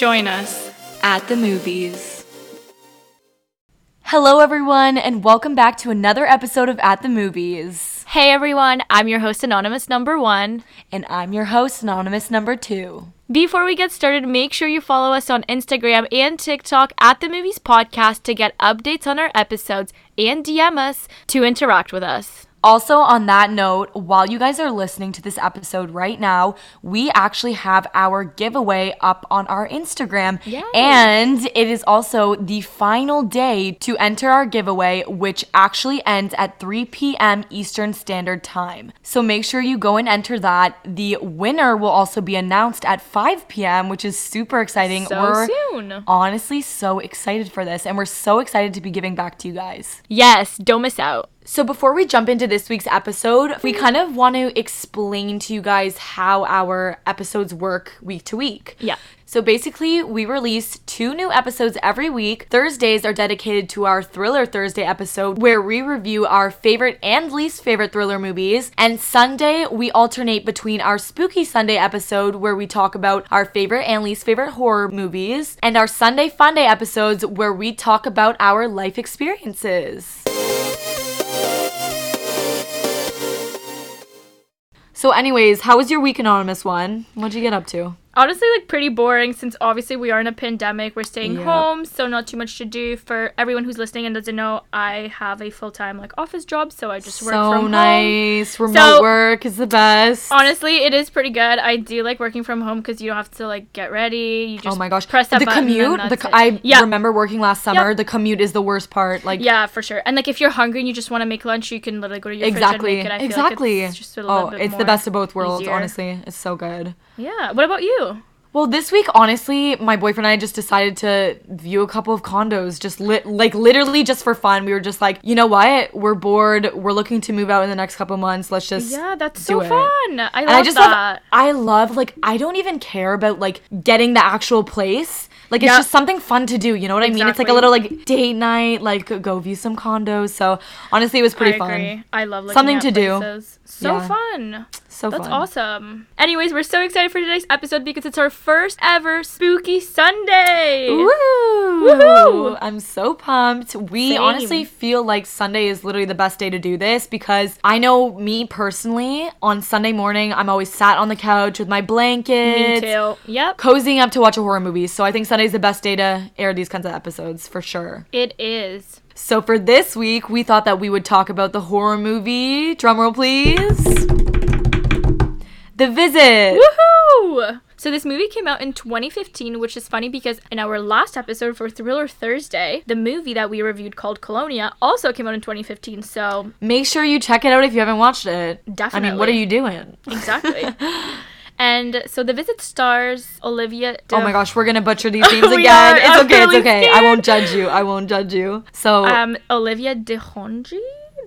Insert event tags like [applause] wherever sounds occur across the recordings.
Join us at the movies. Hello, everyone, and welcome back to another episode of At the Movies. Hey everyone, I'm your host Anonymous number 1. And I'm your host, Anonymous Number Two. Before we get started, make sure you follow us on Instagram and TikTok at the Movies Podcast to get updates on our episodes and DM us to interact with us. Also, on that note, while you guys are listening to this episode right now, we actually have our giveaway up on our Instagram. Yay. And it is also the final day to enter our giveaway, which actually ends at 3 p.m. Eastern Standard Time. So make sure you go and enter that. The winner will also be announced at 5 p.m., which is super exciting. So we're soon. honestly so excited for this, and we're so excited to be giving back to you guys. Yes, don't miss out. So, before we jump into this week's episode, we kind of want to explain to you guys how our episodes work week to week. Yeah. So, basically, we release two new episodes every week. Thursdays are dedicated to our Thriller Thursday episode, where we review our favorite and least favorite thriller movies. And Sunday, we alternate between our Spooky Sunday episode, where we talk about our favorite and least favorite horror movies, and our Sunday Fun Day episodes, where we talk about our life experiences. So, anyways, how was your week, Anonymous One? What'd you get up to? Honestly, like pretty boring since obviously we are in a pandemic. We're staying Yep. home, so not too much to do. For everyone who's listening and doesn't know, I have a full time like office job, so I just work so from home. So nice. Remote So- work is the best. Honestly, it is pretty good. I do like working from home because you don't have to like get ready. You oh just oh my gosh. press that the button commute, the co-. I yeah. remember working last summer. Yep. The commute is the worst part. Like, Yeah, for sure. And like if you're hungry and you just want to make lunch, you can literally go to your exactly. fridge and make it. I exactly. Like it's just a little oh, bit it's the best of both worlds, easier. honestly. It's so good. Yeah. What about you? Well, this week, honestly, my boyfriend and I just decided to view a couple of condos, just lit, like literally just for fun. We were just like, you know what? We're bored. We're looking to move out in the next couple of months. Let's just Yeah, that's so it. fun. I And love I just that. love I love like I don't even care about like getting the actual place. Like it's Yeah. just something fun to do, you know what I mean? It's like a little like date night, like go view some condos. So honestly, it was pretty I fun. I love Something to do. So Yeah. fun. So That's fun. awesome. Anyways, we're so excited for today's episode because it's our first ever Spooky Sunday. Woo! Woohoo! I'm so pumped. We Same. honestly feel like Sunday is literally the best day to do this because I know me personally, on Sunday morning, I'm always sat on the couch with my Me too. Yep. Cozying up to watch a horror movie. So I think Sunday's the best day to air these kinds of episodes for sure. It is. So for this week, we thought that we would talk about the horror movie. Drumroll, please. The Visit. Woohoo! So this movie came out in 2015, which is funny because in our last episode for Thriller Thursday, the movie that we reviewed called Colonia also came out in 2015. So Make sure you check it out if you haven't watched it. Definitely. I mean, what are you doing? exactly. [laughs] and so the visit stars Olivia. De- Oh my gosh, we're gonna butcher these [laughs] names again. are. It's I'm okay, it's really okay. I won't judge you. I won't judge you. So, Um, Olivia De Honji.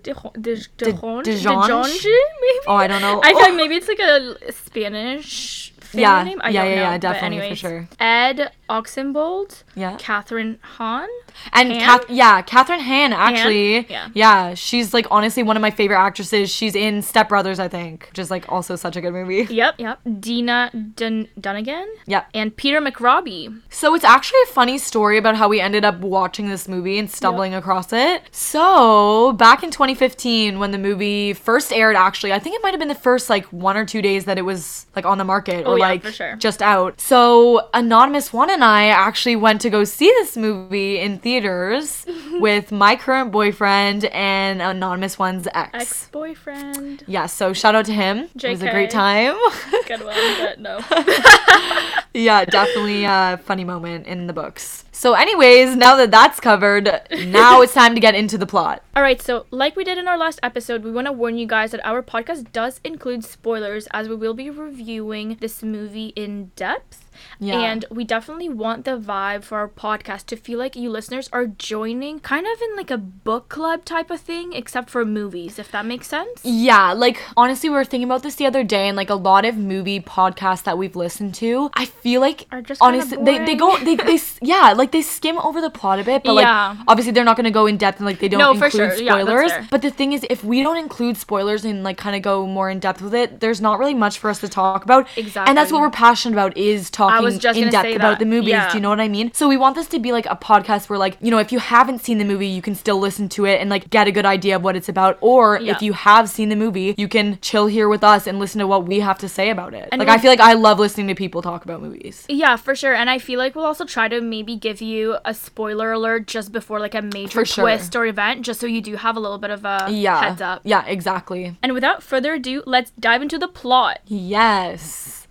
De, Hon- de, de, De- Hon- Dejonge? Dejonge, maybe. oh, I don't know. I feel Oh. like maybe it's like a Spanish family Yeah, name. I yeah, yeah, yeah, definitely, for sure. Ed Oxenbould, Yeah. Kathryn Hahn, And Han? Kath- yeah, Kathryn Han actually. Yeah. Yeah, she's like honestly one of my favorite actresses. She's in Step Brothers, I think, which is like also such a good movie. [laughs] Yep, yep. Dina Dun- Dunagan. Yeah. And Peter McRobbie. So it's actually a funny story about how we ended up watching this movie and stumbling across it. So back in 2015, when the movie first aired, actually, I think it might have been the first like one or two days that it was like on the market oh, or Oh, yeah, like sure. just out. So Anonymous One and I actually went to go see this movie in theaters [laughs] with my current boyfriend and Anonymous One's ex. Ex boyfriend. Yeah, so shout out to him. It was a great time. [laughs] Good one, but no. [laughs] yeah, definitely a funny moment in the books. So, anyways, now that that's covered, now it's time to get into the plot. All right, so like we did in our last episode, we want to warn you guys that our podcast does include spoilers as we will be reviewing this movie in depth. Yeah. And we definitely want the vibe for our podcast to feel like you listeners are joining kind of in like a book club type of thing, except for movies, if that makes sense. Yeah, like honestly, we were thinking about this the other day, and like a lot of movie podcasts that we've listened to, I feel like Are just honestly they, they go they, they yeah like they skim over the plot a bit, but Yeah. like obviously they're not gonna go in depth and like they don't No, for include sure. Yeah, spoilers. fair. but the thing is, if we don't include spoilers and like kind of go more in depth with it, there's not really much for us to talk about. Exactly. and that's what we're passionate about is talking talking was just in depth say about that. the movies. Yeah. Do you know what I mean? So we want this to be like a podcast where like, you know, if you haven't seen the movie, you can still listen to it and like get a good idea of what it's about. Or Yeah. if you have seen the movie, you can chill here with us and listen to what we have to say about it. And like I feel like I love listening to people talk about movies. Yeah, for sure. And I feel like we'll also try to maybe give you a spoiler alert just before like a major sure. twist or event, just so you do have a little bit of a Yeah. heads up. Yeah, exactly. And without further ado, let's dive into the plot. Yes.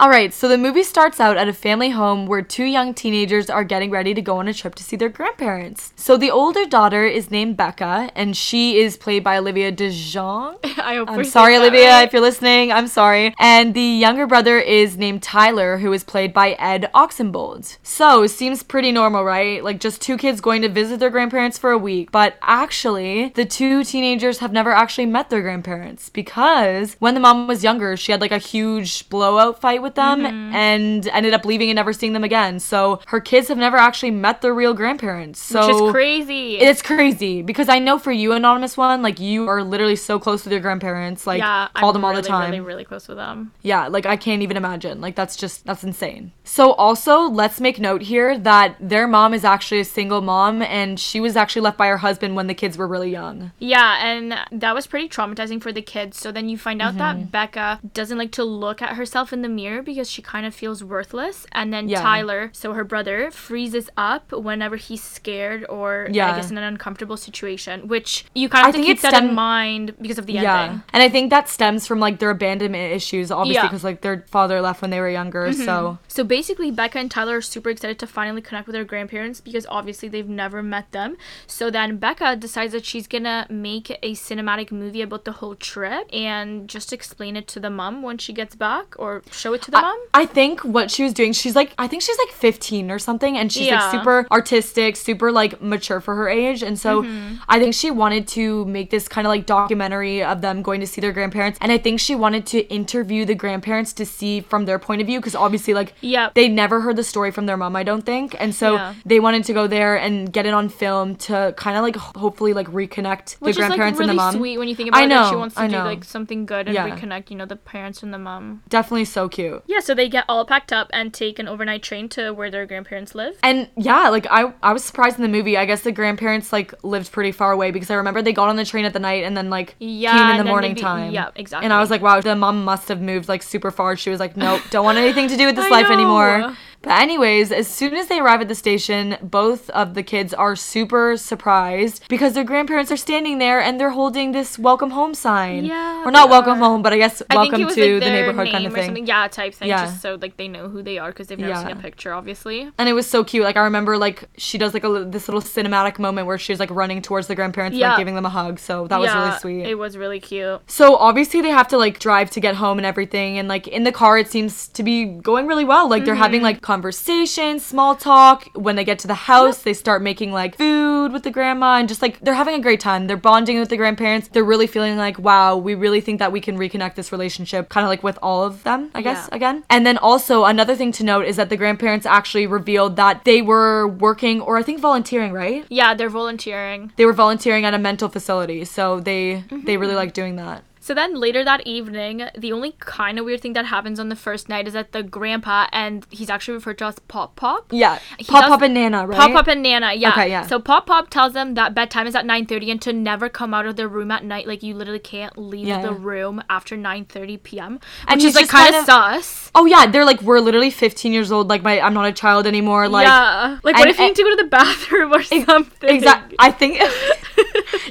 All right, so the movie starts out at a family home where two young teenagers are getting ready to go on a trip to see their grandparents. So the older daughter is named Becca, and she is played by Olivia DeJonge. [laughs] I hope I'm sorry, Olivia, right. if you're listening. I'm sorry. And the younger brother is named Tyler, who is played by Ed Oxenbould. So, seems pretty normal, right? Like just two kids going to visit their grandparents for a week. But actually, the two teenagers have never actually met their grandparents because when the mom was younger, she had like a huge blowout fight with them Mm-hmm. and ended up leaving and never seeing them again. So, her kids have never actually met their real grandparents. So, Which is crazy. it's crazy because I know for you, anonymous one, like you are literally so close with your grandparents, like yeah, call I'm them all really, the time. Really, really close with them. Yeah, like I can't even imagine. Like that's just that's insane. So also, let's make note here that their mom is actually a single mom and she was actually left by her husband when the kids were really young. Yeah, and that was pretty traumatizing for the kids. So then you find out Mm-hmm. that Becca doesn't like to look at herself in the mirror because she kind of feels worthless. And then Yeah. Tyler, so her brother, freezes up whenever he's scared or Yeah. I guess in an uncomfortable situation, which you kind of I have to think keep it that in mind because of the yeah. ending. And I think that stems from like their abandonment issues, obviously, Yeah. because like their father left when they were younger. Mm-hmm. So So basically, Becca and Tyler are super excited to finally connect with their grandparents because obviously they've never met them. So then Becca decides that she's gonna make a cinematic movie about the whole trip and just explain it to the mom when she gets back or show it to the I- mom. I think what she was doing, she's like, I think she's like 15 or something, and she's Yeah. like super artistic, super like mature for her age. And so Mm-hmm. I think she wanted to make this kind of like documentary of them going to see their grandparents. And I think she wanted to interview the grandparents to see from their point of view, because obviously, like, Yep. they never heard the story from their mom, I don't think. And so Yeah. they wanted to go there and get it on film to kind of like hopefully like reconnect Which the is like grandparents really and the mom. sweet when you think about I it. That she wants to do like something good and Yeah. reconnect, you know, the parents and the mom. Definitely so cute. Yeah, so they get all packed up and take an overnight train to where their grandparents live. And yeah, like I I was surprised in the movie. I guess the grandparents like lived pretty far away because I remember they got on the train at the night and then like Yeah, came in the morning be- time. yeah, exactly. And I was like, wow, the mom must have moved like super far. She was like, nope, don't want anything to do with this life anymore. But anyways, as soon as they arrive at the station, both of the kids are super surprised because their grandparents are standing there and they're holding this welcome home sign. Yeah, Or not welcome home, but I guess I welcome it was to like the neighborhood kind of thing. Yeah, type thing. Yeah. Just so like they know who they are because they've never seen a picture, obviously. And it was so cute. Like I remember, like she does like a this little cinematic moment where she's like running towards the grandparents, and, like giving them a hug. So that was really sweet. It was really cute. so obviously they have to like drive to get home and everything, and like in the car it seems to be going really well. Like they're having Mm-hmm. like conversation, small talk. When they get to the house, they start making like food with the grandma, and just like they're having a great time. They're bonding with the grandparents. They're really feeling like, wow, we really think that we can reconnect this relationship, kind of like with all of them, I guess Yeah. again. And then also another thing to note is that the grandparents actually revealed that they were working or I think volunteering, right? Yeah, they're volunteering. They were volunteering at a mental facility, so they they really Mm-hmm. like doing that. So then later that evening, the only kind of weird thing that happens on the first night is that the grandpa and he's actually referred to as Pop Pop. Yeah, He Pop does- Pop and Nana, right? Pop Pop and Nana, yeah. Okay, yeah. So Pop Pop tells them that bedtime is at 9:30 and to never come out of their room at night. Like you literally can't leave Yeah. the room after 9:30 p.m. And Which he's is like kind of- sus. Oh yeah, they're like we're literally 15 years old. Like my I'm not a child anymore. Like yeah. Like what and- if you need to go to the [laughs] bathroom or something? Exactly. I think. [laughs]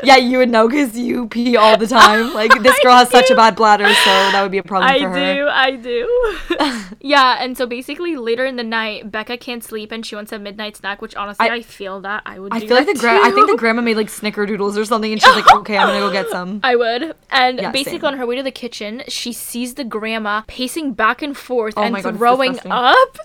yeah, you would know because you pee all the time. [laughs] Like this girl I has such a bad bladder, so that would be a problem I for her. do, I do. [laughs] yeah, and so basically later in the night, Becca can't sleep and she wants a midnight snack, which honestly I- I, feel that I would. I do feel like the gra- I think the grandma made like snickerdoodles or something, and she's like, okay, I'm gonna go get some. [laughs] I would. And Yeah, basically, same. on her way to the kitchen, she sees the grandma pacing back and forth Oh and God, throwing up.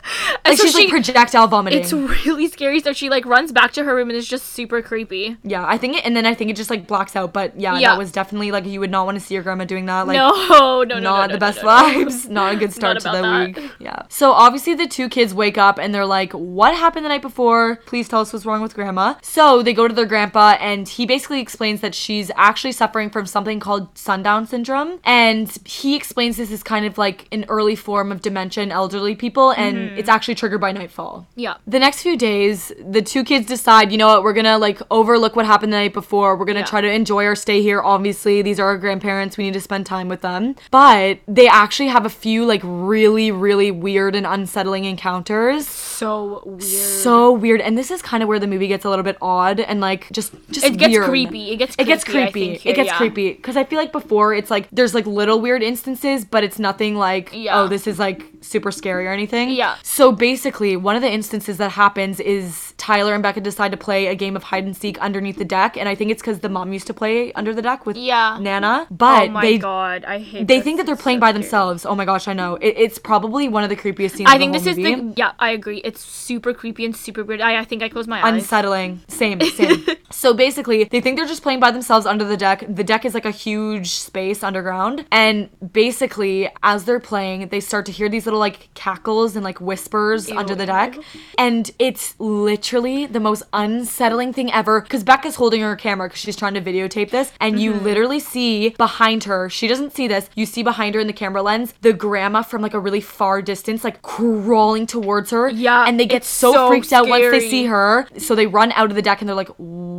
And Like so she's she, like projectile vomiting. it's really scary. So she like runs back to her room and it's just super creepy. Yeah, I think it, and then I think think it just like blocks out. But yeah, Yeah. that was definitely like you would not want to see your grandma doing that. Like no, [laughs] no, no, not no, the best vibes. [laughs] Not a good start to the that. week. Yeah. So obviously the two kids wake up and they're like, "What happened the night before? Please tell us what's wrong with grandma." So they go to their grandpa and he basically explains that she's actually suffering from something called sundown syndrome, and he explains this is kind of like an early form of dementia in elderly people, and Mm-hmm. it's actually triggered by nightfall. Yeah. The next few days, the two kids decide, you know what, we're gonna like overlook what happened the night before. We're gonna Yeah. try to enjoy our stay here. Obviously, these are our grandparents. We need to spend time with them. But they actually have a few like really, really weird and unsettling encounters. So weird. So weird. And this is kind of where the movie gets a little bit odd and like just just it gets weird. creepy. It gets It gets creepy, here, it gets yeah. creepy because I feel like before it's like there's like little weird instances, but it's nothing like Yeah. oh this is like super scary or anything. Yeah. So basically, one of the instances that happens is Tyler and Becca decide to play a game of hide and seek underneath the deck, and I think it's because the mom used to play under the deck with Yeah. Nana, but oh my they. god, I hate. They this. think that they're playing so by scary. themselves. Oh my gosh, I know. It, it's probably one of the creepiest scenes. I of think the this whole is movie. the yeah. I agree. It's super creepy and super weird. I, I think I closed my eyes. unsettling. Same, [laughs] same. so basically, they think they're just playing by themselves under the deck. The deck is like a huge space underground. And basically, as they're playing, they start to hear these little like cackles and like whispers under the deck. And it's literally the most unsettling thing ever. Because Becca's holding her camera because she's trying to videotape this. And you Mm-hmm. literally see behind her, she doesn't see this, you see behind her in the camera lens, the grandma from like a really far distance, like crawling towards her. Yeah, And they get so, so freaked out once they see her. So they run out of the deck and they're like,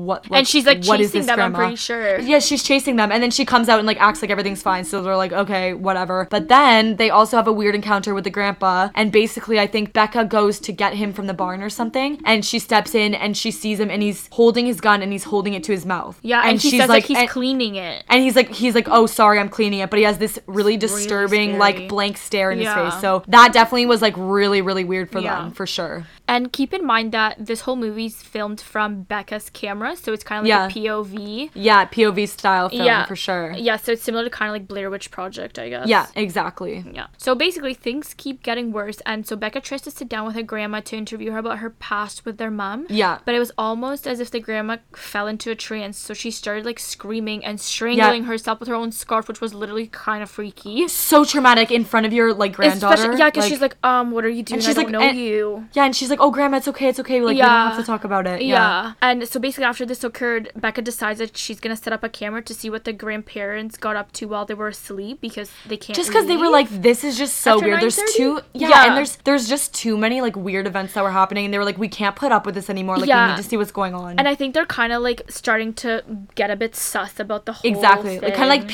"What?" And she's, like, "What is chasing this, them, I'm grandma?" pretty sure. Yeah, she's chasing them, and then she comes out and like acts like everything's fine. So they're like, "Okay, whatever." But then they also have a weird encounter with the grandpa, and basically, I think Becca goes to get him from the barn or something, and she steps in and she sees him, and he's holding his gun and he's holding it to his mouth. Yeah, and, he she's says like, he's and- cleaning it. and he's like, he's like, oh, sorry, I'm cleaning it. But he has this really disturbing, scary. like, blank stare in Yeah. his face. So that definitely was like really, really weird for Yeah. them, for sure. And keep in mind that this whole movie's filmed from Becca's camera, so it's kind of like Yeah. a POV. Yeah, POV style film yeah, for sure. Yeah, so it's similar to kind of like Blair Witch Project, I guess. Yeah, exactly. Yeah. So basically, things keep getting worse, and so Becca tries to sit down with her grandma to interview her about her past with their mom. Yeah. But it was almost as if the grandma fell into a trance, so she started like screaming and strangling herself with her own scarf, which was literally kind of freaky. So traumatic in front of your like granddaughter. Especially, yeah, because she's like, um, what are you doing? and I she's don't like, know and- you. yeah, and she's like, oh, grandma, it's okay, it's okay. Like, we don't have to talk about it. Yeah. Yeah. And so basically, after this occurred, Becca decides that she's gonna set up a camera to see what the grandparents got up to while they were asleep because they can't. Just because they were like, this is just so After weird. There's 9:30? too, yeah, Yeah. and there's there's just too many like weird events that were happening, and they were like, we can't put up with this anymore. Like, we need to see what's going on. And I think they're kind of like starting to get a bit sus about the whole thing. exactly, like kind of like thing.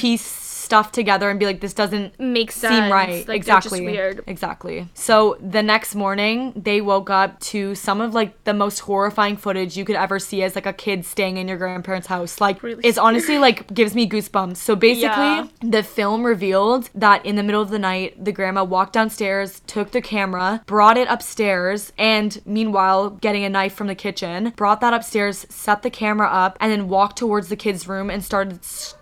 Stuff together and be like, this doesn't make sense. seem right. Like, exactly. weird. Exactly. So the next morning, they woke up to some of like the most horrifying footage you could ever see as like a kid staying in your grandparents' house. Like Really it's honestly like gives me goosebumps. So basically, Yeah. the film revealed that in the middle of the night, the grandma walked downstairs, took the camera, brought it upstairs, and meanwhile, getting a knife from the kitchen, brought that upstairs, set the camera up, and then walked towards the kids' room and started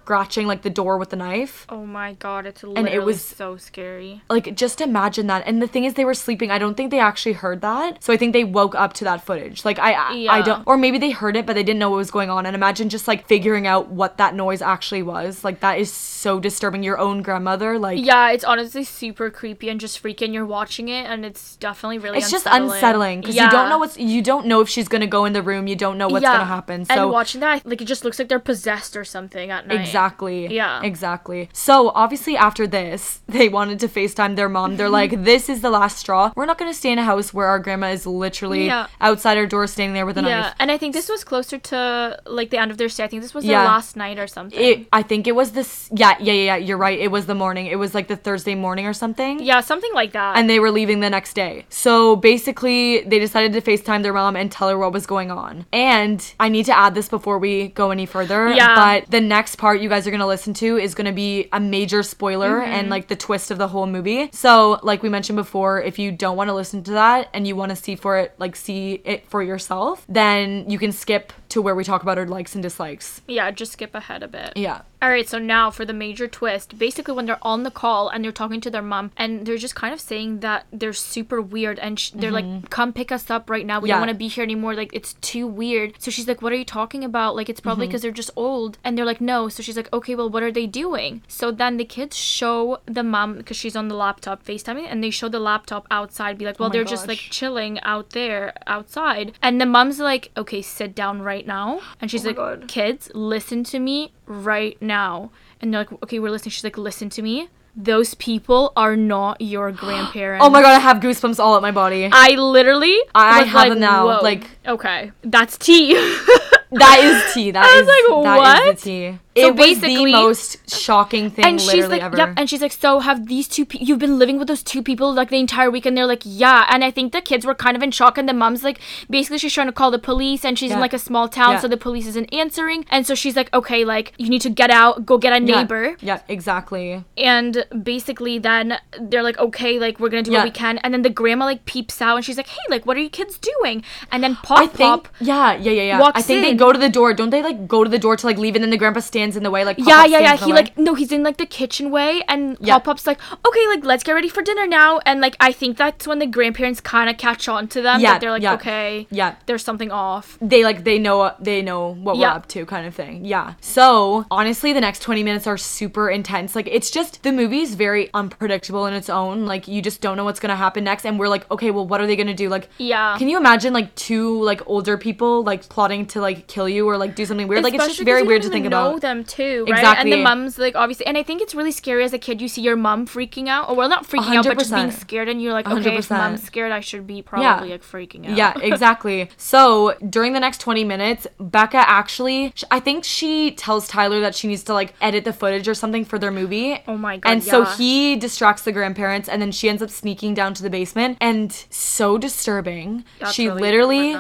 scratching like the door with the knife. Oh my god, it's literally it was- so scary. like just imagine that. And the thing is they were sleeping. I don't think they actually heard that. So i think they woke up to that footage. Like i I, I don't or maybe they heard it but they didn't know what was going on. And imagine just like figuring out what that noise actually was. Like that is so disturbing. Your own grandmother like Yeah, it's honestly super creepy and just freaking. You're watching it, and it's definitely really. it's just unsettling. because you don't know what's you don't know if she's gonna go in the room. You don't know what's gonna happen. So and watching that, like it just looks like they're possessed or something at night. Exactly. Yeah. Exactly. So obviously after this, [laughs] they wanted to FaceTime their mom. They're like, [laughs] this is the last straw. We're not gonna stay in a house where our grandma is literally Yeah. outside our door standing there with a Yeah, knife. and I think this was closer to like the end of their stay. I think this was Yeah. their last night or something. It, I think it was this. Yeah, yeah, yeah, yeah. You're right. It was the morning. It was like the Thursday morning or something. yeah, something like that. And they were leaving the next day. So basically, they decided to FaceTime their mom and tell her what was going on. And I need to add this before we go any further. Yeah. But the next part you guys are going to listen to is going to be a major spoiler Mm-hmm. and like the twist of the whole movie. So, like we mentioned before, if you don't want to listen to that and you want to see for it, like see it for yourself, then you can skip to where we talk about our likes and dislikes. Yeah, just skip ahead a bit. Yeah. All right, so now for the major twist. Basically, when they're on the call and they're talking to their mom, and they're just kind of saying that they're super weird, and sh- they're like, "Come pick us up right now. We Mm-hmm. Yeah. don't want to be here anymore. Like, it's too weird." So she's like, "What are you talking about? Like, it's Mm-hmm. probably because they're just old." And they're like, "No." So she's like, "Okay, well, what are they doing?" So then the kids show the mom because she's on the laptop FaceTiming, and they show the laptop outside. Be like, "Well, Oh they're just like chilling out there outside," and the mom's like, "Okay, sit down right now," and she's Oh like, God. kids, listen to me right now. And they're like, okay, we're listening. She's like, listen to me. Those people are not your [gasps] grandparents. Oh my god, I have goosebumps all up my body. I literally. I was have like, them now, "Whoa." like- okay, that's tea. [laughs] That is tea. That I was is like, that is what? the tea. So it was the most shocking thing and she's like, ever. yep. And she's like, so have these two? Pe- you've been living with those two people like the entire week? And they're like, yeah. And I think the kids were kind of in shock. And the mom's like, basically, she's trying to call the police, and she's in like a small town, Yeah. so the police isn't answering. And so she's like, okay, like you need to get out, go get a neighbor. Yeah, exactly. and basically then they're like okay like we're gonna do Yeah. what we can and then the grandma like peeps out and she's like hey like what are you kids doing and then pop I think pop yeah, yeah, yeah, yeah. I think they go to the door. Don't they like go to the door to like leave and then the grandpa stands in the way like yeah yeah yeah he way? like no he's in like the kitchen way and Yeah. pop pop's like okay like let's get ready for dinner now and like i think that's when the grandparents kind of catch on to them Yeah, they're like yeah. okay Yeah. there's something off they like they know they know what Yeah. we're up to kind of thing yeah so honestly the next 20 minutes are super intense like it's just the movie is very unpredictable in its own like you just don't know what's gonna happen next and we're like okay well what are they gonna do like Yeah. can you imagine like two like older people like plotting to like kill you or like do something weird like it's just very weird to think know about them too, right? And the mom's like obviously, and I think it's really scary as a kid. You see your mom freaking out, or well, not freaking out, but just being scared, and you're like, okay, if 100%. mom's scared, I should be probably like freaking out. Yeah, exactly. [laughs] So during the next 20 minutes, Becca actually, I think she tells Tyler that she needs to like edit the footage or something for their movie. Oh my God, And so he distracts the grandparents and then she ends up sneaking down to the basement. And so disturbing. That's she really literally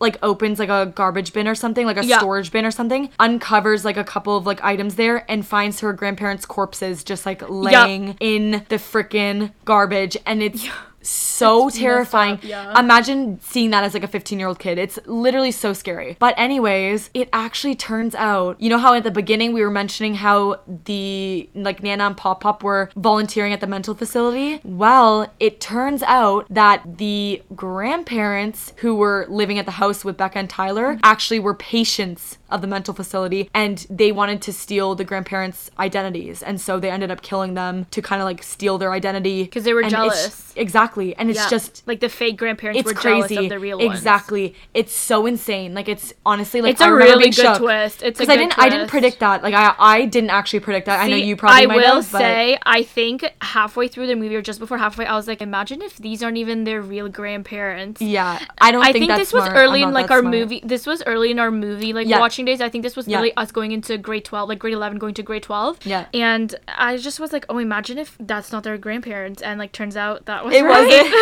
like opens like a garbage bin or something, like a Yeah. storage bin or something, uncovers like a couple of like items there and finds her grandparents' corpses just like laying in the freaking garbage. And it's so It's terrifying. up, yeah. Imagine seeing that as like a 15 year old kid. It's literally so scary. But, anyways, it actually turns out, you know how at the beginning we were mentioning how the like Nana and Pop Pop were volunteering at the mental facility? Well, it turns out that the grandparents who were living at the house with Becca and Tyler actually were patients of the mental facility and they wanted to steal the grandparents' identities. And so they ended up killing them to kind of like steal their identity. Because they were And jealous. Exactly. And it's Yeah. just like the fake grandparents it's were crazy. the real ones. exactly. It's so insane. Like it's honestly like It's a really good shook. twist. It's a 'Cause I didn't I didn't predict that. Like I I didn't actually predict that. I know you probably I might will have, but say, I think halfway through the movie or just before halfway, I was like, imagine if these aren't even their real grandparents. yeah, I don't I think, think, this was early in like our smart. movie. This was early in our movie like Yeah. watching days. I think this was Yeah. really us going into grade twelve, like grade eleven going to grade twelve. Yeah. And I just was like, oh, imagine if that's not their grandparents, and like turns out that was It right. wasn't. [laughs]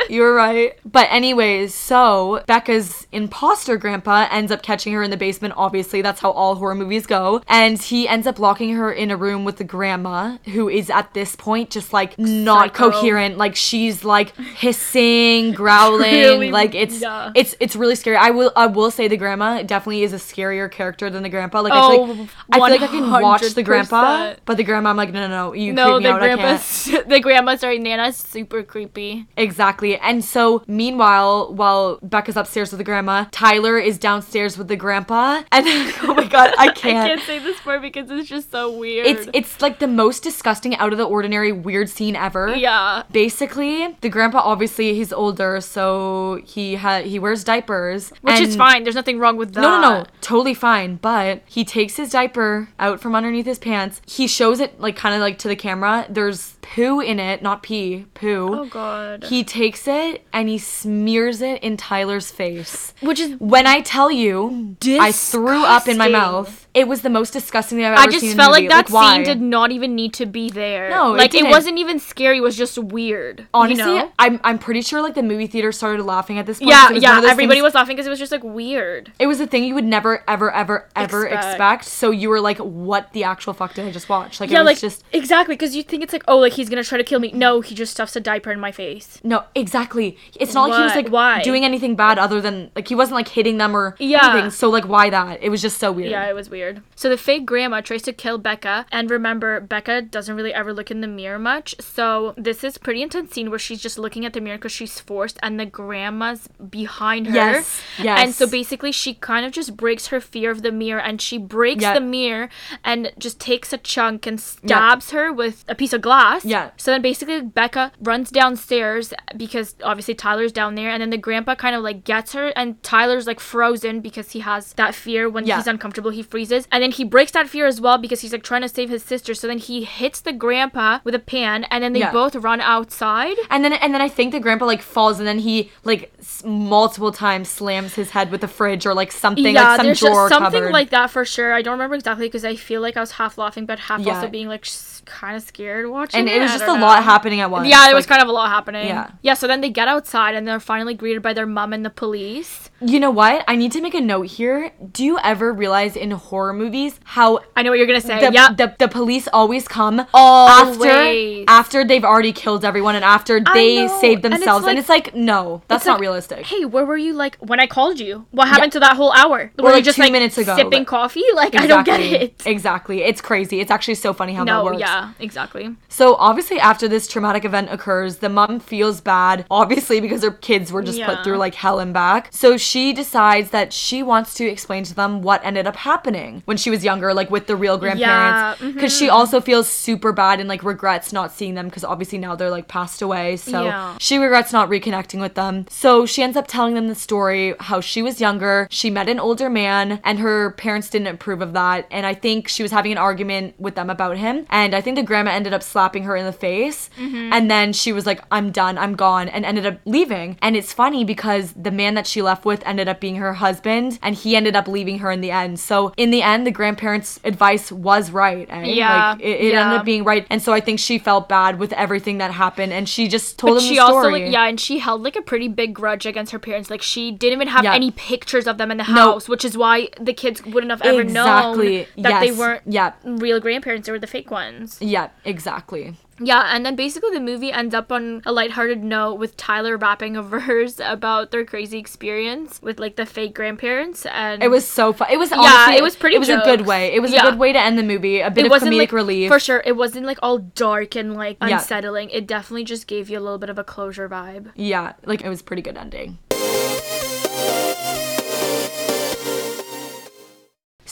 [laughs] you were right. But anyways, so Becca's imposter grandpa ends up catching her in the basement. Obviously, that's how all horror movies go. And he ends up locking her in a room with the grandma, who is at this point just like not Psycho. coherent. Like she's like hissing, [laughs] growling. Really, like it's yeah. it's it's really scary. I will I will say the grandma definitely is a scarier character than the grandpa. Like I Oh, feel like I feel like I can watch the grandpa, but the grandma I'm like no no no you No, creep me the out. I can't. [laughs] the grandma, sorry, Nana's super creepy. Exactly. And so, meanwhile, while Becca's upstairs with the grandma, Tyler is downstairs with the grandpa. [laughs] And oh my god, I [laughs] I can't. can't say this part because it's just so weird. It's it's like the most disgusting, out of the ordinary, weird scene ever. yeah. Basically, the grandpa obviously he's older, so he ha- he wears diapers, Which is fine. There's nothing wrong with that. No, no, no, totally fine. But he takes his diaper out from underneath his pants. He shows it like kind of like to the camera. There's poo in it, not pee, poo. Oh god. He takes it and he smears it in Tyler's face. Which is When I tell you, I threw up in my mouth. It was the most disgusting thing I've I ever just seen. in a felt like that why? scene did not even need to be there. No, like it, didn't. wasn't even scary. It was just weird. Honestly, you know? I'm I'm pretty sure like the movie theater started laughing at this point. yeah, so it was one yeah. Everybody things- was laughing because it was just like weird. It was a thing you would never, ever, ever, ever Expect. expect. So you were like, "What the actual fuck did I just watch?" Like, Yeah, it was like just exactly because you think it's like oh like he's gonna try to kill me. No, he just stuffs a diaper in my face. no, exactly. It's not like he was like Why? doing anything bad other than like he wasn't like hitting them or Yeah. anything. So like, why that? It was just so weird. Yeah, it was weird. So the fake grandma tries to kill Becca, and remember, Becca doesn't really ever look in the mirror much. So this is pretty intense scene where she's just looking at the mirror because she's forced, and the grandma's behind her. Yes, yes. And so basically, she kind of just breaks her fear of the mirror, and she breaks Yeah. the mirror and just takes a chunk and stabs her with a piece of glass. Yeah. So then basically, Becca runs downstairs because obviously Tyler's down there, and then the grandpa kind of like gets her, and Tyler's like frozen because he has that fear when Yeah. he's uncomfortable, he freezes, and then he breaks that fear as well because he's like trying to save his sister. So then he hits the grandpa with a pan, and then they Yeah. both run outside. And then and then I think the grandpa like falls and then he like multiple times slams his head with the fridge or like something yeah, like some there's drawer just something covered. like that for sure. I don't remember exactly because I feel like I was half laughing, but half Yeah. also being like kind of scared watching. and it was just a don't lot happening at once. Yeah, there was kind of a lot happening. Yeah. Yeah, so then they get outside and they're finally greeted by their mom and the police. You know what? I need to make a note here. Do you ever realize in horror movies how I know what you're gonna say. the, yeah. the, the police always come Always. after after they've already killed everyone and after they know, saved and it's themselves and it's like, no that's not like, realistic Hey, where were you like when I called you? What happened to that whole hour? Were like, you just two like minutes ago, sipping like- coffee? [laughs] Like I don't get it. exactly it's crazy it's actually so funny how that No, works yeah, exactly. So obviously after this traumatic event occurs, the mom feels bad, obviously because her kids were just put Yeah. through like hell and back. So she decides that she wants to explain to them what ended up happening when she was younger, like with the real grandparents. mm-hmm. Because she also feels super bad and like regrets not seeing them because obviously now they're like passed away. So Yeah. she regrets not reconnecting with them. So she ends up telling them the story how she was younger, she met an older man, and her parents didn't approve of that. And I think she was having an argument with them about him. And I think the grandma ended up slapping her in the face. Mm-hmm. And then she was like, I'm done, I'm gone, and ended up leaving. And it's funny because the man that she left with ended up being her husband, and he ended up leaving her in the end. So in the end, the grandparents' advice was right. eh? Yeah, Like, it, it yeah. ended up being right. And so I think she felt bad with everything that happened, and she just told But him she the also like yeah, and she held like a pretty big grudge against her parents. Like she didn't even have Yeah. any pictures of them in the No. house, which is why the kids wouldn't have ever Exactly. known that they weren't Yeah. real grandparents; they were the fake ones. Yeah, exactly. Yeah, and then basically the movie ends up on a lighthearted note with Tyler rapping a [laughs] verse about their crazy experience with like the fake grandparents, and It was so fun. It was honestly, it was pretty It was a good way. It was Yeah. a good way to end the movie. A bit it of wasn't comedic like relief. for sure. It wasn't like all dark and like Yeah. unsettling. It definitely just gave you a little bit of a closure vibe. Yeah, like it was a pretty good ending.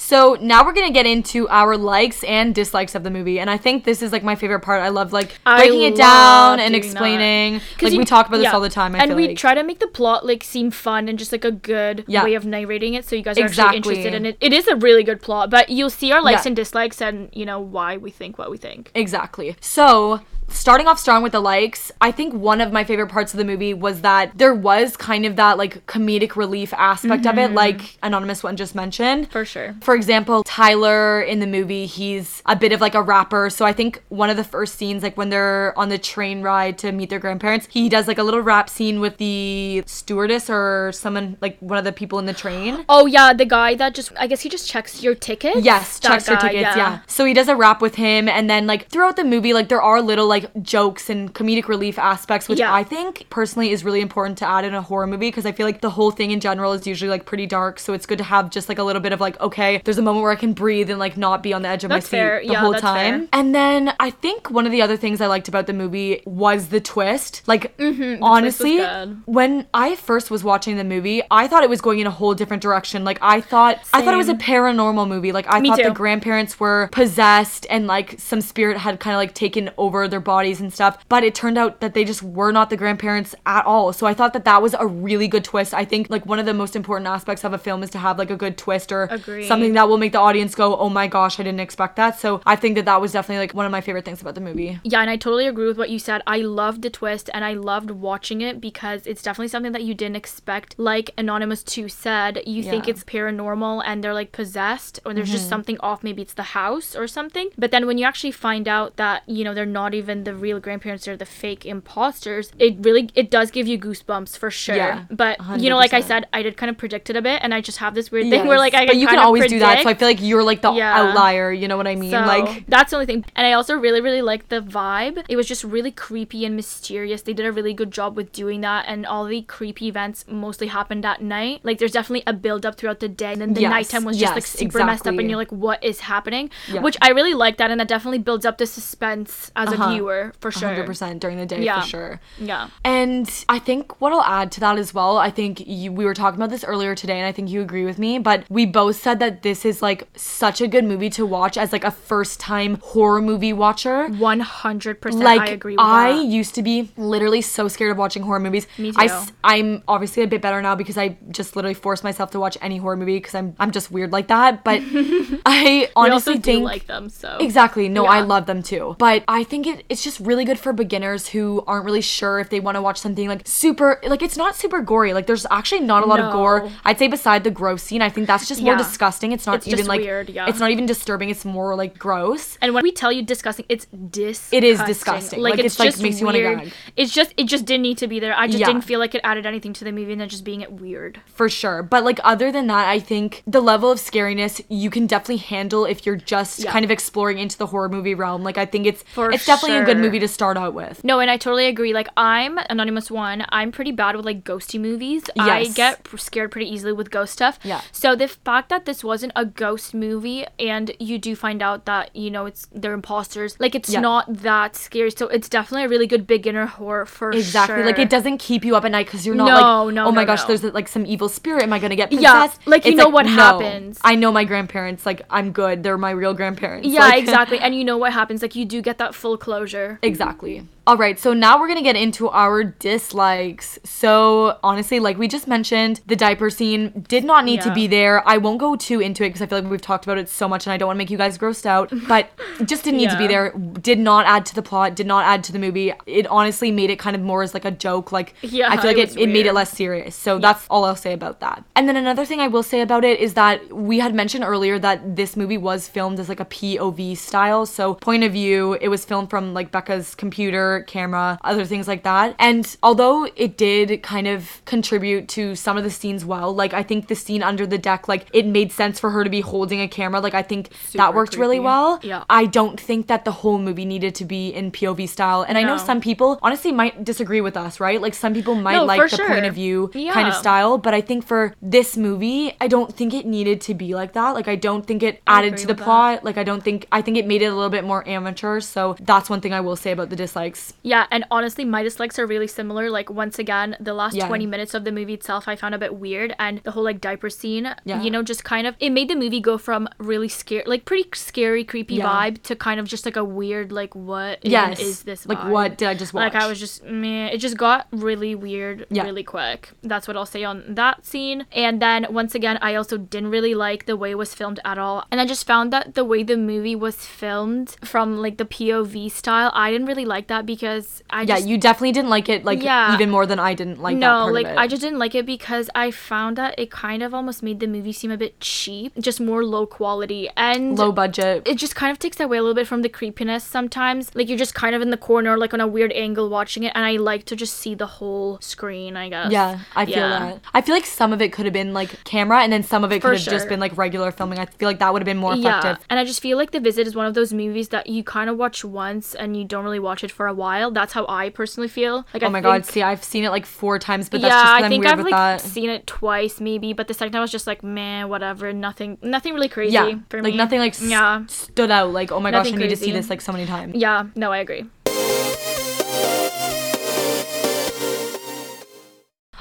So now we're gonna get into our likes and dislikes of the movie, and I think this is like my favorite part. I love like I breaking it down and explaining. that. explaining. 'Cause Like we talk about this all the time. I and we like. try to make the plot like seem fun and just like a good Yeah. way of narrating it, so you guys are Exactly. actually interested in it. It is a really good plot, but you'll see our likes Yeah. and dislikes and you know why we think what we think. Exactly. So, starting off strong with the likes, I think one of my favorite parts of the movie was that there was kind of that like comedic relief aspect of it, like Anonymous one just mentioned. Mm-hmm. For sure. For example, Tyler in the movie, he's a bit of like a rapper. So I think one of the first scenes, like when they're on the train ride to meet their grandparents, he does like a little rap scene with the stewardess or someone, like one of the people in the train. [gasps] Oh yeah, the guy that just I guess he just checks your ticket. Yes, That checks guy, tickets. Yeah. So he does a rap with him, and then like throughout the movie, like there are little like jokes and comedic relief aspects, which Yeah. I think personally is really important to add in a horror movie because I feel like the whole thing in general is usually like pretty dark. So it's good to have just like a little bit of like, okay, there's a moment where I can breathe and like not be on the edge of That's my seat fair. the Yeah, whole time. fair. And then I think one of the other things I liked about the movie was the twist. Like Mm-hmm, honestly, good. when I first was watching the movie, I thought it was going in a whole different direction. Like I thought, I thought it was a paranormal movie. Like I Me thought the grandparents were possessed and like some spirit had kind of like taken over their bodies and stuff. But it turned out that they just were not the grandparents at all. So I thought that that was a really good twist. I think like one of the most important aspects of a film is to have like a good twist or Agree. something that will make the audience go, "Oh my gosh, I didn't expect that." So I think that that was definitely like one of my favorite things about the movie. Yeah, and I totally agree with what you said. I loved the twist and I loved watching it because it's definitely something that you didn't expect. Like Anonymous 2 said, you think it's paranormal and they're like possessed or there's just mm-hmm. something off. Maybe it's the house or something. But then when you actually find out that, you know, they're not even the real grandparents, they're the fake imposters, it really, it does give you goosebumps for sure. Yeah, but, you know, like I said, I did kind of predict it a bit and I just have this weird thing where like I but you can always do that. So I feel like you're like the Yeah. outlier. You know what I mean? so like that's the only thing. And I also really, really liked the vibe. It was just really creepy and mysterious. They did a really good job with doing that, and all the creepy events mostly happened at night. Like there's definitely a build up throughout the day, and then the Yes, nighttime was just like yes, super messed up, and you're like, what is happening? Yeah. Which I really like that, and that definitely builds up the suspense as Uh-huh. a viewer for sure. 100% during the day Yeah. for sure. Yeah. And I think what I'll add to that as well, I think you, we were talking about this earlier today, and I think you agree with me, but we both said that this is like such a good movie to watch as like a first time horror movie watcher. One hundred percent. Like I agree with you. I that. used to be literally so scared of watching horror movies. Me too. I am obviously a bit better now because I just literally force myself to watch any horror movie because I'm I'm just weird like that. But [laughs] I honestly do think like them, so Exactly. No, I love them too. But I think it, it's just really good for beginners who aren't really sure if they want to watch something like super, like it's not super gory. Like there's actually not a lot of gore. I'd say beside the gross scene, I think that's just more Yeah. disgusting. It's not It's even like, weird, yeah. it's not even disturbing. It's more like gross. And when we tell you disgusting, it's disgusting. It is disgusting. Like, it's, like, makes you wanna gag. It's just it just didn't need to be there. I just Yeah. didn't feel like it added anything to the movie and then just being it weird. for sure. But like other than that, I think the level of scariness you can definitely handle if you're just kind of exploring into the horror movie realm. Like I think it's For it's definitely a good movie to start out with. No, and I totally agree. Like I'm anonymous one. I'm pretty bad with like ghosty movies. Yes. I get scared pretty easily with ghost stuff. Yeah. So the fact that this wasn't a ghost movie and you do find out that you know it's they're imposters, like it's Yeah. not that scary. So it's definitely a really good beginner horror for Exactly. Like it doesn't keep you up at night because you're not No, like, no, oh my no, gosh, no. there's like some evil spirit. Am I gonna get possessed? Yeah, like, you It's know what happens. I know my grandparents. Like I'm good. They're my real grandparents. Yeah, Like, exactly. [laughs] And you know what happens? Like you do get that full closure. Exactly. All right, so now we're gonna get into our dislikes. So honestly, like we just mentioned, the diaper scene did not need to be there. I won't go too into it because I feel like we've talked about it so much, and I don't want to make you guys grossed out. But just didn't need to be there. Did not add to the plot. Did not add to the movie. It honestly made it kind of more as like a joke. Like Yeah, I feel like it it, it made it less serious. So that's all I'll say about that. And then another thing I will say about it is that we had mentioned earlier that this movie was filmed as like a POV style. So point of view, it was filmed from like Becca's computer, camera, other things like that. And although it did kind of contribute to some of the scenes well, like I think the scene under the deck, like it made sense for her to be holding a camera. Like I think that Super worked really well. Yeah. I don't think that the whole movie needed to be in POV style. And I know some people honestly might disagree with us, right? Like some people might No, like the point of view kind of style, but I think for this movie, I don't think it needed to be like that. Like I don't think it added to the with that. plot. Like I don't think I think it made it a little bit more amateur. So that's one thing I will say about the dislikes. Yeah, and honestly, my dislikes are really similar. Like once again, the last Yeah. 20 minutes of the movie itself I found a bit weird and the whole like diaper scene, Yeah. you know, just kind of it made the movie go from really scary like pretty scary, creepy Yeah. vibe to kind of just like a weird like what Yes. is this Like what did I just watch? Like I was just meh. It just got really weird Yeah. really quick. That's what I'll say on that scene. And then once again, I also didn't really like the way it was filmed at all. And I just found that the way the movie was filmed from like the POV style, I didn't really like that because I yeah, just you definitely didn't like it like Yeah. even more than I didn't like that no, part like of it. I just didn't like it because I found that it kind of almost made the movie seem a bit cheap, just more low quality and low budget. it just kind of takes away a little bit from the creepiness sometimes. Like you're just kind of in the corner, like on a weird angle watching it, and I like to just see the whole screen, I guess. Yeah, I feel Yeah. that. I feel like some of it could have been like camera, and then some of it could have just been like regular filming. I feel like that would have been more effective. Yeah, and I just feel like The Visit is one of those movies that you kind of watch once and you don't really watch it for a while. That's how I personally feel. Like, Oh I my god, see, I've seen it like four times, but that's yeah, just 'cause I think I've like that. seen it twice maybe, but the second time I was just like, man, whatever, nothing, nothing really crazy yeah, for like me. nothing like s- yeah, stood out. Like, oh my gosh, I Nothing need to see this like so many times. yeah, no, I agree.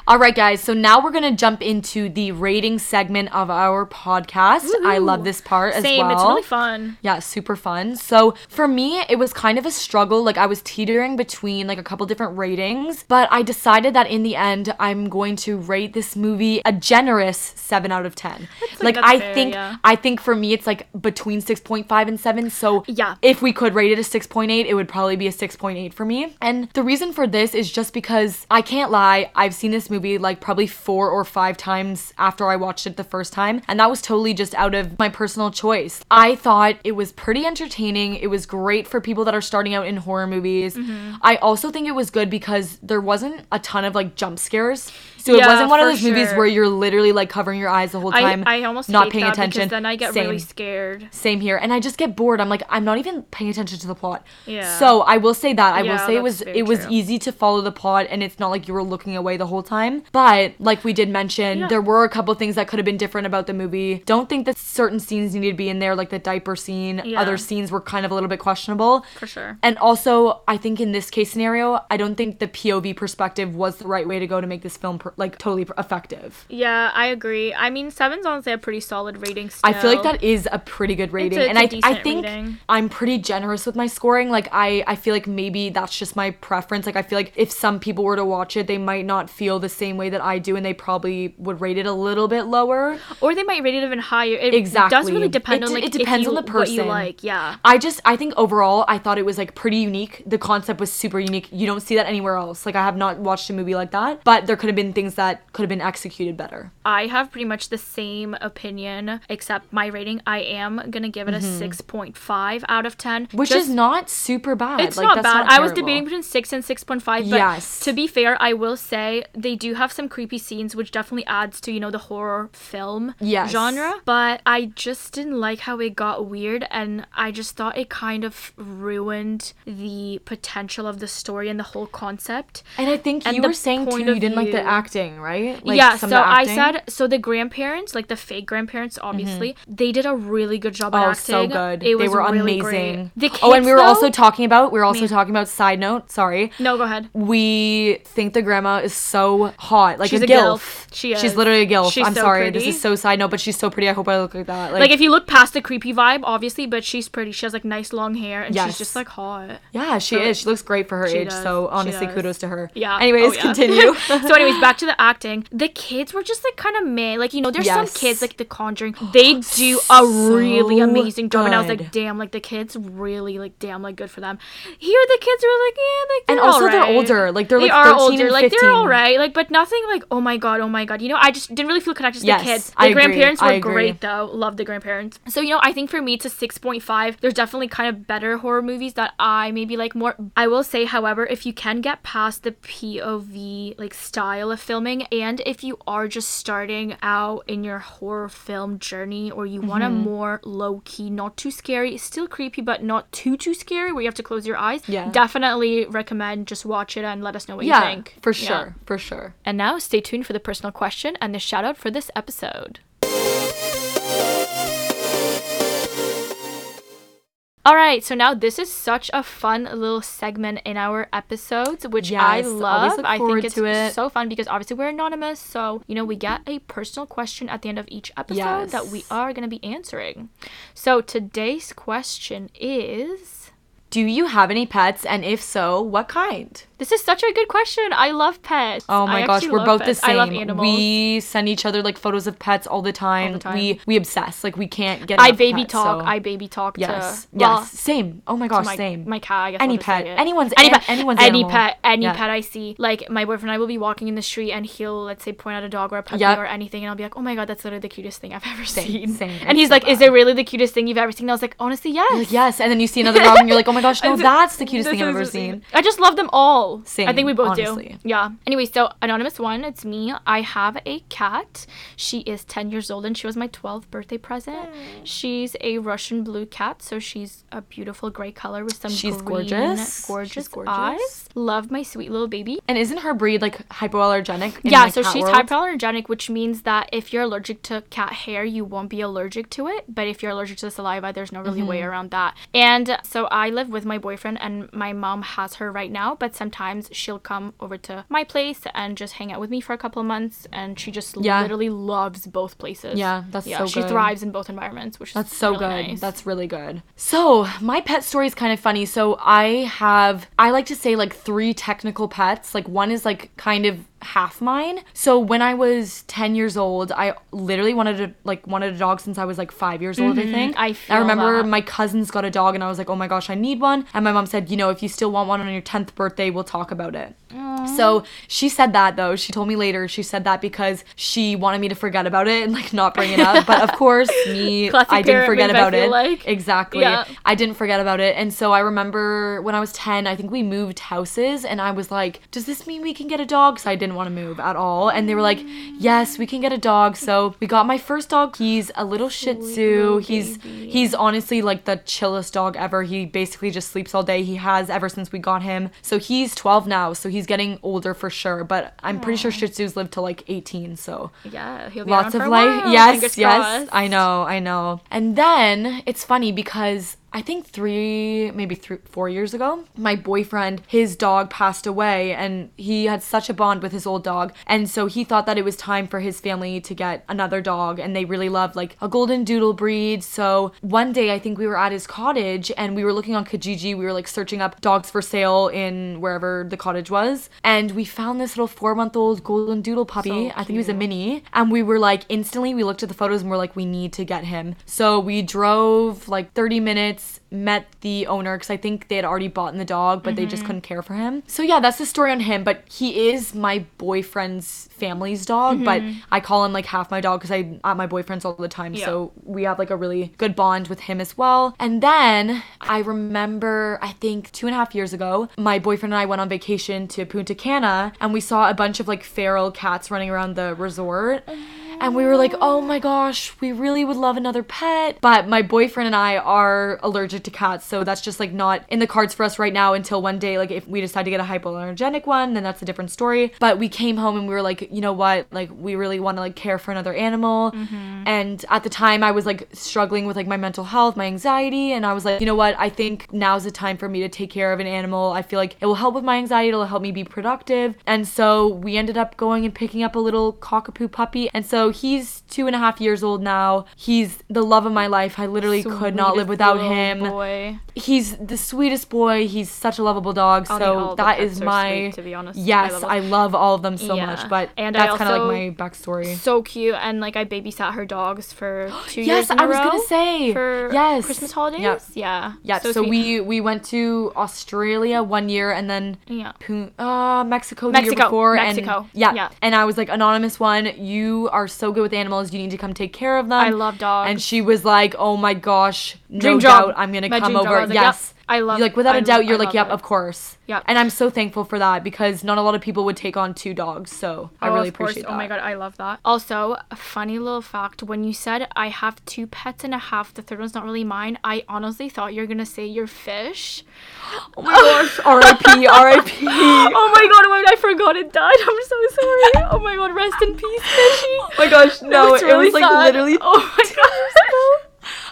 All right, guys. So now we're gonna jump into the rating segment of our podcast. I love this part as Same. well. It's really fun. Yeah, super fun. So for me, it was kind of a struggle. Like I was teetering between like a couple different ratings, but I decided that in the end, I'm going to rate this movie a generous seven out of ten. like that's I fair, think, yeah. I think for me, it's like between six point five and seven. So Yeah. if we could rate it a six point eight, it would probably be a six point eight for me. And the reason for this is just because I can't lie, I've seen this movie like probably four or five times after I watched it the first time, and that was totally just out of my personal choice. I thought it was pretty entertaining. It was great for people that are starting out in horror movies. Mm-hmm. I also think it was good because there wasn't a ton of like jump scares. So it Yeah, wasn't one of those movies where you're literally like covering your eyes the whole time, I almost not paying attention. then I get Same. really scared. Same here. And I just get bored. I'm like, I'm not even paying attention to the plot. Yeah. So I will say that. I will say it was it was true. easy to follow the plot and it's not like you were looking away the whole time. But like we did mention, Yeah. there were a couple things that could have been different about the movie. Don't think that certain scenes needed to be in there, like the diaper scene. Yeah. Other scenes were kind of a little bit questionable. For sure. And also, I think in this case scenario, I don't think the POV perspective was the right way to go to make this film per- like totally effective. Yeah, I agree. I mean, seven's honestly a pretty solid rating. Still. I feel like that is a pretty good rating, a- and I I think rating. I'm pretty generous with my scoring. Like I I feel like maybe that's just my preference. Like I feel like if some people were to watch it, they might not feel the same way that I do, and they probably would rate it a little bit lower. or they might rate it even higher. It does really depend It on like it depends if on you, the what you person. like. Yeah. I just I think overall I thought it was like pretty unique. The concept was super unique. You don't see that anywhere else. Like I have not watched a movie like that, but there could have been things that could have been executed better. I have pretty much the same opinion, except my rating. I am gonna give it a six point five out of ten, Mm-hmm. Which Just- is not super bad. It's like, not that's bad. not I was debating between six and six point five. But Yes. to be fair, I will say they do have some creepy scenes, which definitely adds to you know the horror film Yes. genre. But I just didn't like how it got weird, and I just thought it kind of ruined the potential of the story and the whole concept. And I think And you were saying too you didn't like the view- acting, right? Like yeah, some so I said so the grandparents, like the fake grandparents, mm-hmm. obviously, they did a really good job Oh, acting. so good. It they were really amazing. Great. The oh, and we were kids, also talking about we were also Me. talking about side note, sorry. No, go ahead. We think the grandma is so hot, like She's a, a gilf. gilf. She She's literally a gilf. She's I'm so sorry, this is so side note, but she's so pretty. I hope I look like that. Like, Like if you look past the creepy vibe, obviously, but she's pretty. She has like nice long hair, and Yes. she's just like hot. yeah, she so- is. She looks great for her age. does. So honestly, kudos to her. Yeah. Anyways, Oh, yeah. continue. [laughs] so, anyways, back to the acting. The kids were just like kind of meh. Like you know, there's Yes. some kids like The Conjuring. They oh, do a really amazing job, and I was like, damn, like the kids really like damn like good for them. Here, the kids were like, yeah, like And also they're older. Like, they're, they like, are 13 older. Like they're all right. Like, but nothing like oh my god, oh my god. You know, I just didn't really feel connected to Yes, the kids. The I agree. grandparents were agree. great though. Love the grandparents. So you know, I think for me it's a six point five. There's definitely kind of better horror movies that I maybe like more. I will say, however, if you can get past the POV like style of filming, and if you are just starting out in your horror film journey, or you want a Mm-hmm. more low key, not too scary, still creepy, but not too too scary, where you have to close your eyes. Yeah. definitely recommend just watch it and let us know what yeah, you think. for Yeah. sure, for sure. And now stay tuned for the personal question and the shout out for this episode. All right, so now this is such a fun little segment in our episodes, which I Yes, always love. I think it's it. so fun because obviously we're anonymous, so you know we get a personal question at the end of each episode that we are going to be answering. So today's question is Do you have any pets? And if so, what kind? This is such a good question. I love pets. Oh my I gosh, we're both the same. I love animals. We send each other like photos of pets all the time. the time. We we obsess. Like we can't get. Enough. I baby pets, talk. so- I baby talk yes, to well, yes, same. Oh my gosh, my, same. My cat. I guess Any pet. Anyone's any an- pet. anyone's any animal. pet. Any Yeah. pet I see. Like my boyfriend and I will be walking in the street and he'll let's say point out a dog or a puppy Yep. or anything and I'll be like, oh my god, that's literally the cutest thing I've ever Same, seen. same. And It's he's so like, is it really the cutest thing you've ever seen? And I was like, honestly, yes. Like, yes, and then you see another dog and you're like, oh my gosh, no, that's the cutest thing I've ever seen. I just love them all. Same, I think we both honestly. do. Yeah. Anyway, so anonymous one, it's me. I have a cat. She is 10 years old and she was my 12th birthday present. She's a Russian blue cat, so she's a beautiful gray color with some She's green, gorgeous. gorgeous, She's gorgeous. eyes. Love my sweet little baby. And isn't her breed like hypoallergenic? yeah, so she's world? hypoallergenic, which means that if you're allergic to cat hair, you won't be allergic to it. But if you're allergic to the saliva, there's no really way Mm-hmm. around that. And so I live live with my boyfriend and my mom has her right now, but sometimes she'll come over to my place and just hang out with me for a couple of months and she just Yeah. literally loves both places. Yeah, that's yeah, so she good. thrives in both environments, which That's is so really good. nice. That's really good. So, my pet story is kind of funny. So, I have, I like to say like three technical pets. Like, one is like kind of half mine. So, when I was 10 years old, I literally wanted to, like, wanted a dog since I was like five years old, I think. Mm-hmm. I remember that. my cousins got a dog and I was like, oh my gosh, I need one. And my mom said, you know, if you still want one on your 10th birthday, we'll talk about it. So she said that though. She told me later she said that because she wanted me to forget about it and like not bring it up. But of [laughs] course, me, Classic I didn't forget about it. like. Exactly. Yeah. I didn't forget about it. And so I remember when I was 10, I think we moved houses and I was like, does this mean we can get a dog? So I didn't want to move at all. And they were like, yes, we can get a dog. So we got my first dog. He's a little Shih Tzu. He's he's honestly like the chillest dog ever. He basically just sleeps all day. He has ever since we got him. So he's 12 now. So he's getting older for sure. But I'm pretty sure Shih Tzus live till like 18. So yeah, he'll be lots of life. Yes, fingers yes. crossed. I know, I know. And then it's funny because I think three, maybe three, four years ago, my boyfriend, his dog passed away, and he had such a bond with his old dog, and so he thought that it was time for his family to get another dog, and they really loved like a golden doodle breed. So one day, I think we were at his cottage, and we were looking on Kijiji. We were like searching up dogs for sale in wherever the cottage was, and we found this little four-month-old golden doodle puppy. So I think he was a mini, and we were like instantly we looked at the photos and we're like we need to get him. So we drove like 30 minutes, met the owner because I think they had already bought in the dog, but they Mm-hmm. just couldn't care for him. So yeah, that's the story on him. But he is my boyfriend's family's dog, but I call him like half my dog because I'm at my boyfriend's all the time. Mm-hmm. Yeah. So we have like a really good bond with him as well. And then I remember, I think two and a half years ago, my boyfriend and I went on vacation to Punta Cana and we saw a bunch of like feral cats running around the resort. And we were like, oh my gosh, we really would love another pet. But my boyfriend and I are allergic to cats. So that's just like not in the cards for us right now until one day, like if we decide to get a hypoallergenic one, then that's a different story. But we came home and we were like, you know what? Like we really want to like care for another animal. Mm-hmm. And at the time I was like struggling with like my mental health, my anxiety. And I was like, you know what? I think now's the time for me to take care of an animal. I feel like it will help with my anxiety. It'll help me be productive. And so we ended up going and picking up a little cockapoo puppy. And so he's two and a half years old now. He's the love of my life. I literally could not live without him. Boy. He's the sweetest boy. He's such a lovable dog. I so that is my sweet, to be honest. I yes. love I love all of them so Yeah. much. But And that's kind of like my backstory. So cute, and like I babysat her dogs for [gasps] two Yes, years. in a I was gonna say. for Yes. Christmas holidays. Yep. Yeah, Yeah, so, sweet. we we went to Australia one year and then Yeah. Uh, Mexico the year Mexico, before. Mexico, And, yeah, yeah. and I was like, anonymous one, you are so good with animals. You need to come take care of them. I love dogs. And she was like, oh my gosh, no Dream job. doubt, I'm gonna My come over. I like, yep, yes. I love- like without I a doubt, you're I like, yep, it. of course. Yep. And I'm so thankful for that because not a lot of people would take on two dogs. So I Oh, really of course. appreciate that. Oh my god, I love that. Also, a funny little fact: when you said I have two pets and a half, the third one's not really mine. I honestly thought you're gonna say your fish. [gasps] Oh my gosh, R.I.P. R.I.P. [laughs] oh my god, wait, I forgot it died. I'm so sorry. Oh my god, rest in peace, fishy. [gasps] Oh my gosh, no, it really was like sad. literally. Oh my [laughs] god. [laughs]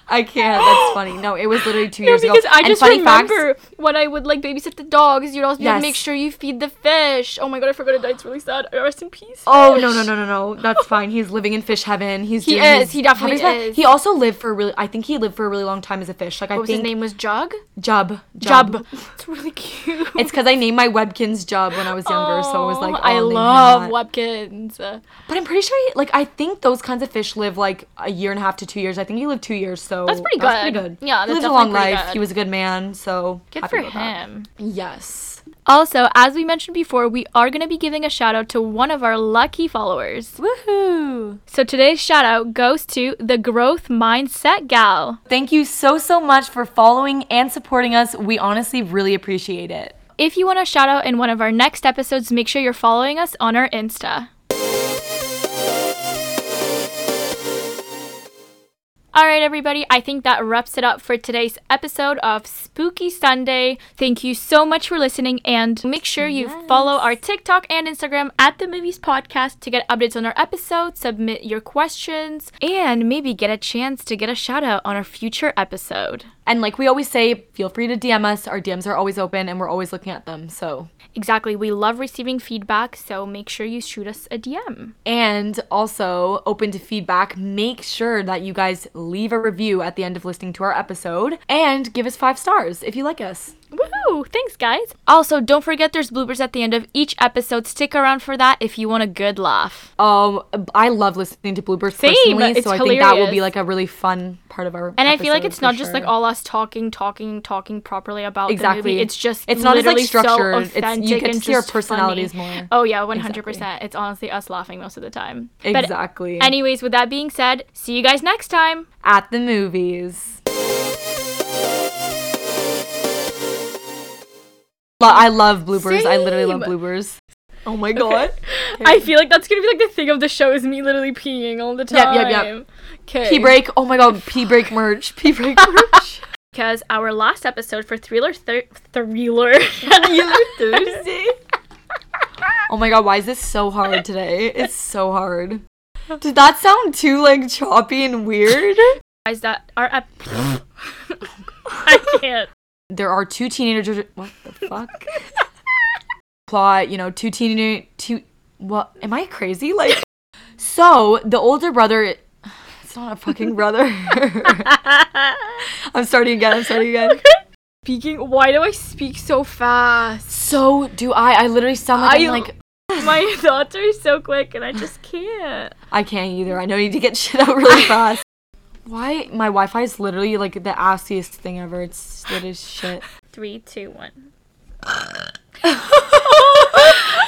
I can't. That's [gasps] funny. No, it was literally two No, years because ago. I And just funny facts- remember when I would like babysit the dogs, you'd always be like, make sure you feed the fish. Oh my god, I forgot it died. It's really sad. Rest in peace. Oh fish. no no no no no! That's [laughs] fine. He's living in fish heaven. He's He is. his- He definitely is. He also lived for a really. I think he lived for a really long time as a fish. Like I was think his name? Was Jug? Jub. Jub. [laughs] It's really cute. It's because I named my Webkinz Jub when I was younger, so oh, I was like, Oh, oh, I I'll name him love. Webkinz. But I'm pretty sure, he, like, I think those kinds of fish live like a year and a half to two years. I think he lived two years, so That's pretty pretty good. good. Yeah, he lived a long life. good. He was a good man, so Good for about that. him. Yes. Also, as we mentioned before, we are going to be giving a shout out to one of our lucky followers. Woohoo! So today's shout out goes to the Growth Mindset Gal. Thank you so so much for following and supporting us. We honestly really appreciate it. If you want a shout out in one of our next episodes, make sure you're following us on our Insta. All right, everybody, I think that wraps it up for today's episode of Spooky Sunday. Thank you so much for listening, and make sure you follow our TikTok and Instagram at the Movies Podcast to get updates on our episodes, submit your questions, and maybe get a chance to get a shout out on our future episode. And like we always say, feel free to DM us. Our DMs are always open and we're always looking at them. So, Exactly. We love receiving feedback, so make sure you shoot us a DM. and also open to feedback. Make sure that you guys leave a review at the end of listening to our episode and give us five stars if you like us. Woohoo! Thanks, guys. Also, don't forget there's bloopers at the end of each episode. Stick around for that if you want a good laugh. Um, I love listening to bloopers Same, personally, it's so I think that will be like a really fun part of our. And I feel like it's not for just like all us talking, talking, talking properly about the Exactly. movie. It's just It's not as, like, literally so structured. It's- you to see our personalities funny. more. Oh yeah, one hundred percent. It's honestly us laughing most of the time. But exactly anyways, with that being said, see you guys next time. at the movies. I love bloopers. I literally love Same. bloopers. Oh my god. I feel like that's gonna be like the thing of the show is me literally peeing all the time. yep, yep. yep. Okay. Pee break. Oh my god. Pee break merch. Pee break [laughs] merch. Because our last episode for Thriller Thir- Thriller. [laughs] Thursday. [laughs] Oh my god. Why is this so hard today? It's so hard. Did that sound too like choppy and weird? Guys, that our ep- I can't. There are two teenagers. What the fuck? [laughs] Plot, you know, two teenager, two. What? Am I crazy? Like, so the older brother. It's not a fucking brother. [laughs] I'm starting again. I'm starting again. Speaking. Why do I speak so fast? So do I. I literally sound like I'm like. [laughs] My thoughts are so quick, and I just can't. I can't either. I know I need to get shit out really fast. Why? My Wi-Fi is literally like the assiest thing ever. It's [laughs] it is shit. Three, two, one. [laughs]